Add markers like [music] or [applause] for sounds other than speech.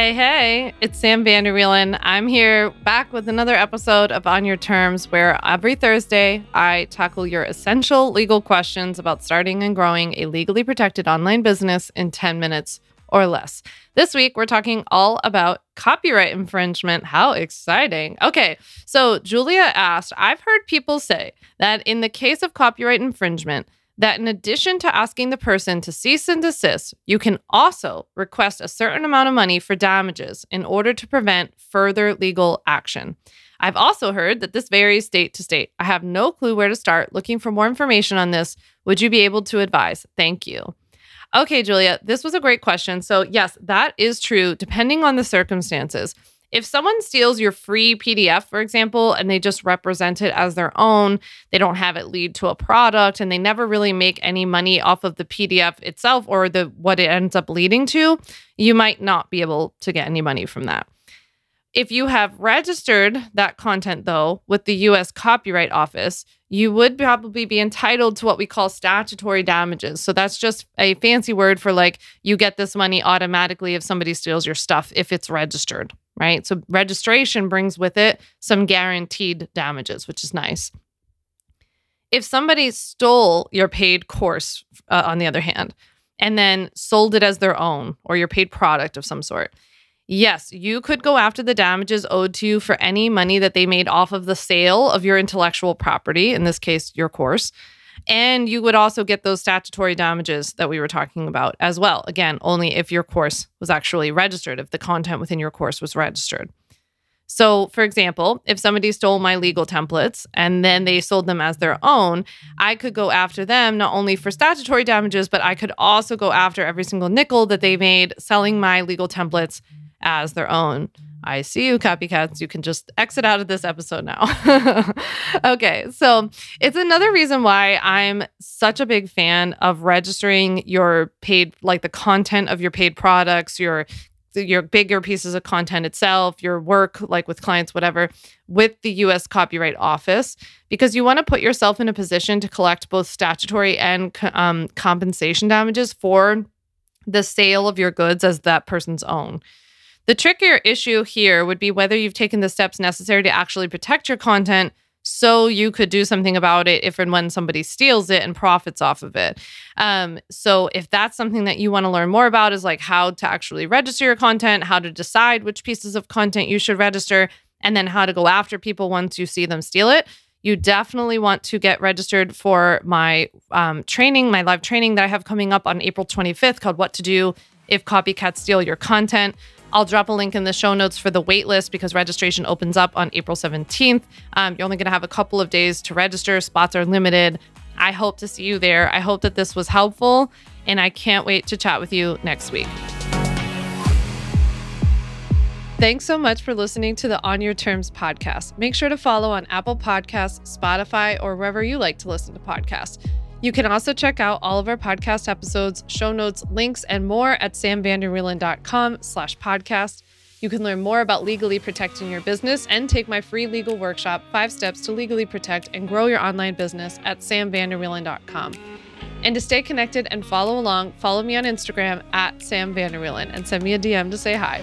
Hey, hey, it's Sam Vanderwielen. I'm here back with another episode of On Your Terms, where every Thursday I tackle your essential legal questions about starting and growing a legally protected online business in 10 minutes or less. This week, we're talking all about copyright infringement. How exciting! Okay, so Julia asked I've heard people say that in the case of copyright infringement, that in addition to asking the person to cease and desist, you can also request a certain amount of money for damages in order to prevent further legal action. I've also heard that this varies state to state. I have no clue where to start. Looking for more information on this, would you be able to advise? Thank you. Okay, Julia, this was a great question. So, yes, that is true depending on the circumstances. If someone steals your free PDF, for example, and they just represent it as their own, they don't have it lead to a product and they never really make any money off of the PDF itself or the what it ends up leading to, you might not be able to get any money from that. If you have registered that content, though, with the US Copyright Office, you would probably be entitled to what we call statutory damages. So that's just a fancy word for like you get this money automatically if somebody steals your stuff if it's registered, right? So registration brings with it some guaranteed damages, which is nice. If somebody stole your paid course, uh, on the other hand, and then sold it as their own or your paid product of some sort, Yes, you could go after the damages owed to you for any money that they made off of the sale of your intellectual property, in this case, your course. And you would also get those statutory damages that we were talking about as well. Again, only if your course was actually registered, if the content within your course was registered. So, for example, if somebody stole my legal templates and then they sold them as their own, I could go after them not only for statutory damages, but I could also go after every single nickel that they made selling my legal templates as their own. I see you, copycats. You can just exit out of this episode now. [laughs] okay, so it's another reason why I'm such a big fan of registering your paid, like the content of your paid products, your your bigger pieces of content itself, your work, like with clients, whatever, with the US Copyright Office, because you want to put yourself in a position to collect both statutory and um, compensation damages for the sale of your goods as that person's own. The trickier issue here would be whether you've taken the steps necessary to actually protect your content so you could do something about it if and when somebody steals it and profits off of it. Um, so if that's something that you want to learn more about is like how to actually register your content, how to decide which pieces of content you should register, and then how to go after people once you see them steal it. You definitely want to get registered for my um, training, my live training that I have coming up on April 25th called What to Do If Copycats Steal Your Content. I'll drop a link in the show notes for the waitlist because registration opens up on April 17th. Um, you're only going to have a couple of days to register, spots are limited. I hope to see you there. I hope that this was helpful, and I can't wait to chat with you next week. Thanks so much for listening to the On Your Terms podcast. Make sure to follow on Apple Podcasts, Spotify, or wherever you like to listen to podcasts. You can also check out all of our podcast episodes, show notes, links, and more at samvanderwielen.com slash podcast. You can learn more about legally protecting your business and take my free legal workshop, Five Steps to Legally Protect and Grow Your Online Business at samvanderwielen.com. And to stay connected and follow along, follow me on Instagram at Sam Vanderwielen and send me a DM to say hi.